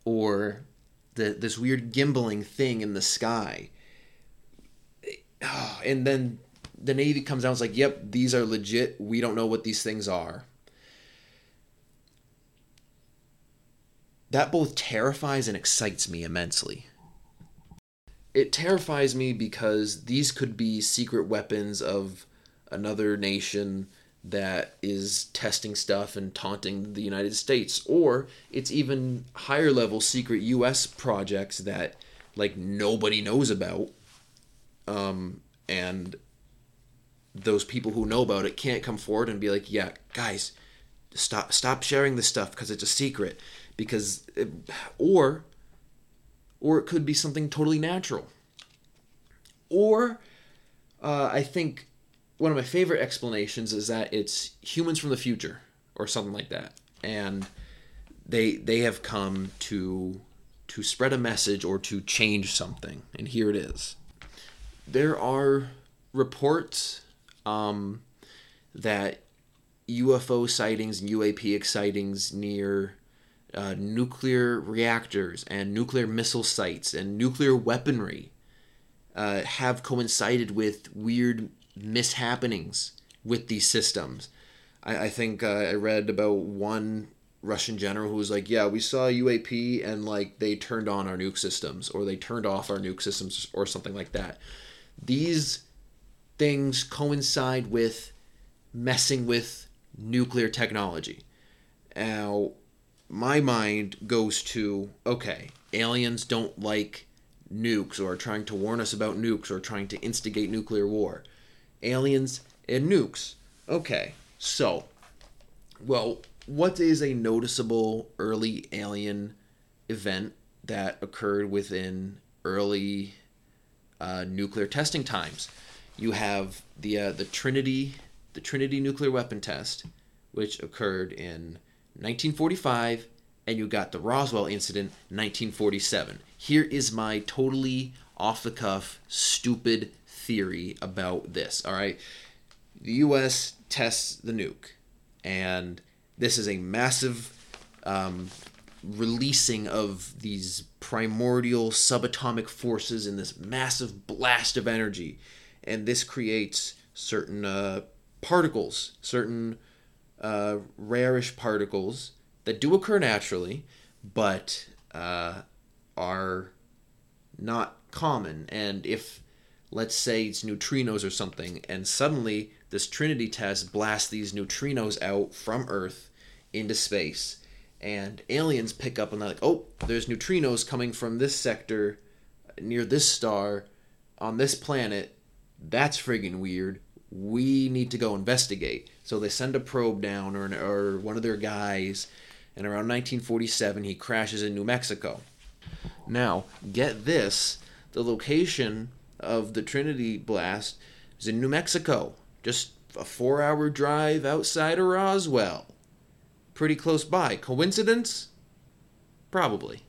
or the this weird gimbaling thing in the sky. And then the Navy comes out and is like, yep, these are legit. We don't know what these things are. That both terrifies and excites me immensely. It terrifies me because these could be secret weapons of another nation that is testing stuff and taunting the United States, or it's even higher level secret U.S. projects that like nobody knows about, um, and those people who know about it can't come forward and be like, "Yeah, guys, stop stop sharing this stuff because it's a secret," because, it, or, or it could be something totally natural, or uh, I think one of my favorite explanations is that it's humans from the future or something like that. And they they have come to to spread a message or to change something. And here it is. There are reports um, that UFO sightings and UAP sightings near uh, nuclear reactors and nuclear missile sites and nuclear weaponry uh, have coincided with weird mishappenings with these systems. I, I think uh, I read about one Russian general who was like, "Yeah, we saw UAP and like they turned on our nuke systems or they turned off our nuke systems or something like that." These things coincide with messing with nuclear technology. Now, my mind goes to okay, aliens don't like nukes or trying to warn us about nukes or trying to instigate nuclear war. Aliens and nukes. Okay, so, well, what is a noticeable early alien event that occurred within early uh, nuclear testing times? You have the uh, the Trinity the Trinity nuclear weapon test, which occurred in 1945, and you got the Roswell incident 1947. Here is my totally off the cuff, stupid theory about this. All right, the U.S. tests the nuke, and this is a massive um, releasing of these primordial subatomic forces in this massive blast of energy. And this creates certain uh, particles, certain uh, rarish particles that do occur naturally, but uh, are not common. And if, let's say, it's neutrinos or something, and suddenly this Trinity test blasts these neutrinos out from Earth into space, and aliens pick up and they're like, oh, there's neutrinos coming from this sector near this star on this planet. That's friggin' weird. We need to go investigate. So they send a probe down or, or one of their guys, and around 1947, he crashes in New Mexico. Now, get this the location of the Trinity blast is in New Mexico, just a four hour drive outside of Roswell pretty close by. Coincidence? Probably.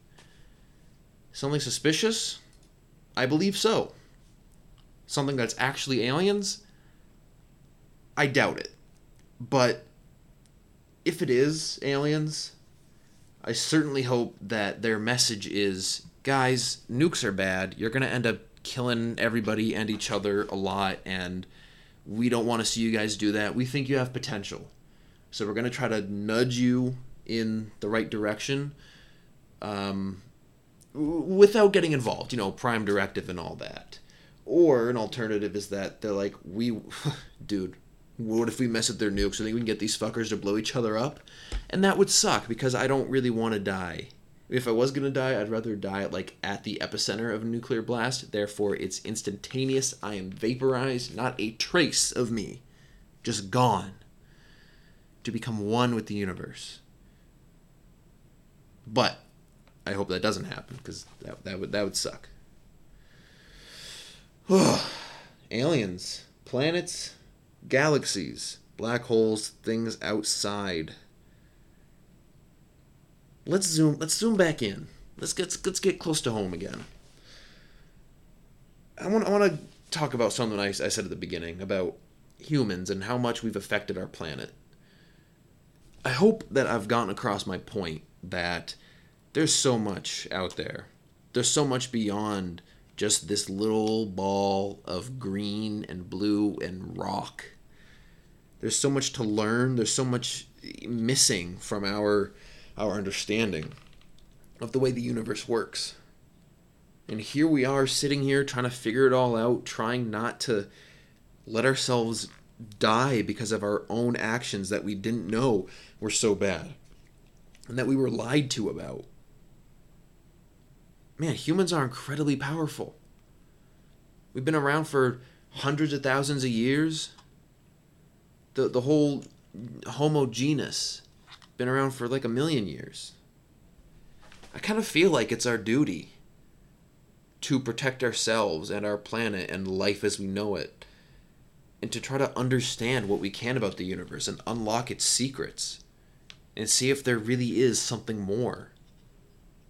Something suspicious? I believe so. Something that's actually aliens? I doubt it. But if it is aliens, I certainly hope that their message is guys, nukes are bad. You're going to end up killing everybody and each other a lot, and we don't want to see you guys do that. We think you have potential. So we're going to try to nudge you in the right direction um, without getting involved, you know, prime directive and all that. Or an alternative is that they're like, we, dude, what if we mess with their nukes? I think we can get these fuckers to blow each other up? And that would suck because I don't really want to die. If I was gonna die, I'd rather die like at the epicenter of a nuclear blast. Therefore, it's instantaneous. I am vaporized, not a trace of me, just gone to become one with the universe. But I hope that doesn't happen because that, that would that would suck. Aliens, planets, galaxies, black holes, things outside. Let's zoom. Let's zoom back in. Let's get let's get close to home again. I want I want to talk about something I, I said at the beginning about humans and how much we've affected our planet. I hope that I've gotten across my point that there's so much out there. There's so much beyond just this little ball of green and blue and rock. There's so much to learn. There's so much missing from our our understanding of the way the universe works. And here we are sitting here trying to figure it all out, trying not to let ourselves die because of our own actions that we didn't know were so bad and that we were lied to about. Man, humans are incredibly powerful. We've been around for hundreds of thousands of years. The the whole Homo genus been around for like a million years. I kind of feel like it's our duty to protect ourselves and our planet and life as we know it and to try to understand what we can about the universe and unlock its secrets and see if there really is something more.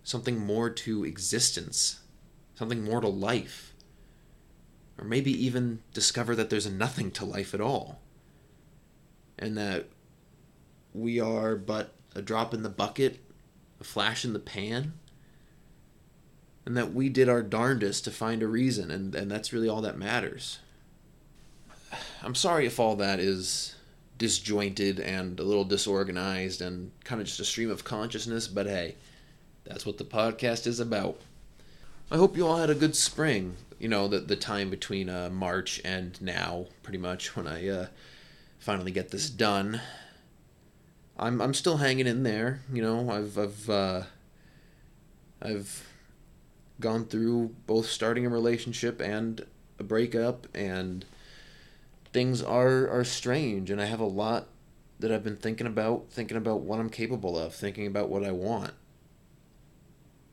Something more to existence, something more to life. Or maybe even discover that there's nothing to life at all. And that we are but a drop in the bucket, a flash in the pan. And that we did our darndest to find a reason, and, and that's really all that matters. I'm sorry if all that is disjointed and a little disorganized and kind of just a stream of consciousness, but hey, that's what the podcast is about. I hope you all had a good spring. You know, the, the time between uh, March and now, pretty much, when I uh, finally get this done. I'm, I'm still hanging in there. You know, I've, I've, uh, I've gone through both starting a relationship and a breakup and things are are strange and I have a lot that I've been thinking about, thinking about what I'm capable of, thinking about what I want.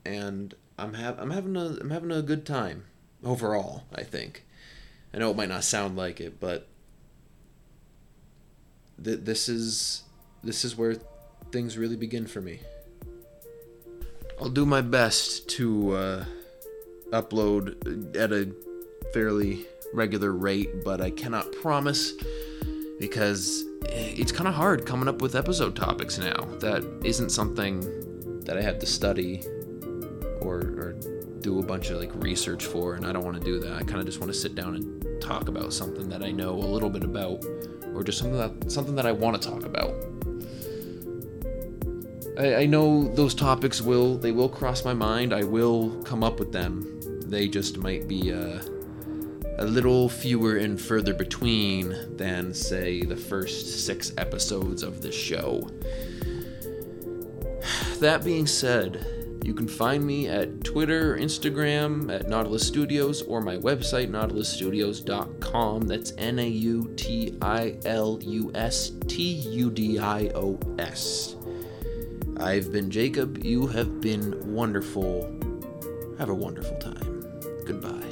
And I'm have I'm having a I'm having a good time overall, I think. I know it might not sound like it, but th- this is this is where things really begin for me. I'll do my best to uh, upload at a fairly regular rate, but I cannot promise because it's kind of hard coming up with episode topics now. That isn't something that I have to study or, or do a bunch of like research for, and I don't want to do that. I kind of just want to sit down and talk about something that I know a little bit about, or just something that something that I want to talk about. I, I know those topics will they will cross my mind. I will come up with them. They just might be uh, a little fewer and further between than say the first six episodes of the show. That being said, you can find me at Twitter, Instagram at Nautilus Studios, or my website, nautilusstudios.com. That's N A U T I L U S T U D I O S. I've been Jacob. You have been wonderful. Have a wonderful time. Goodbye.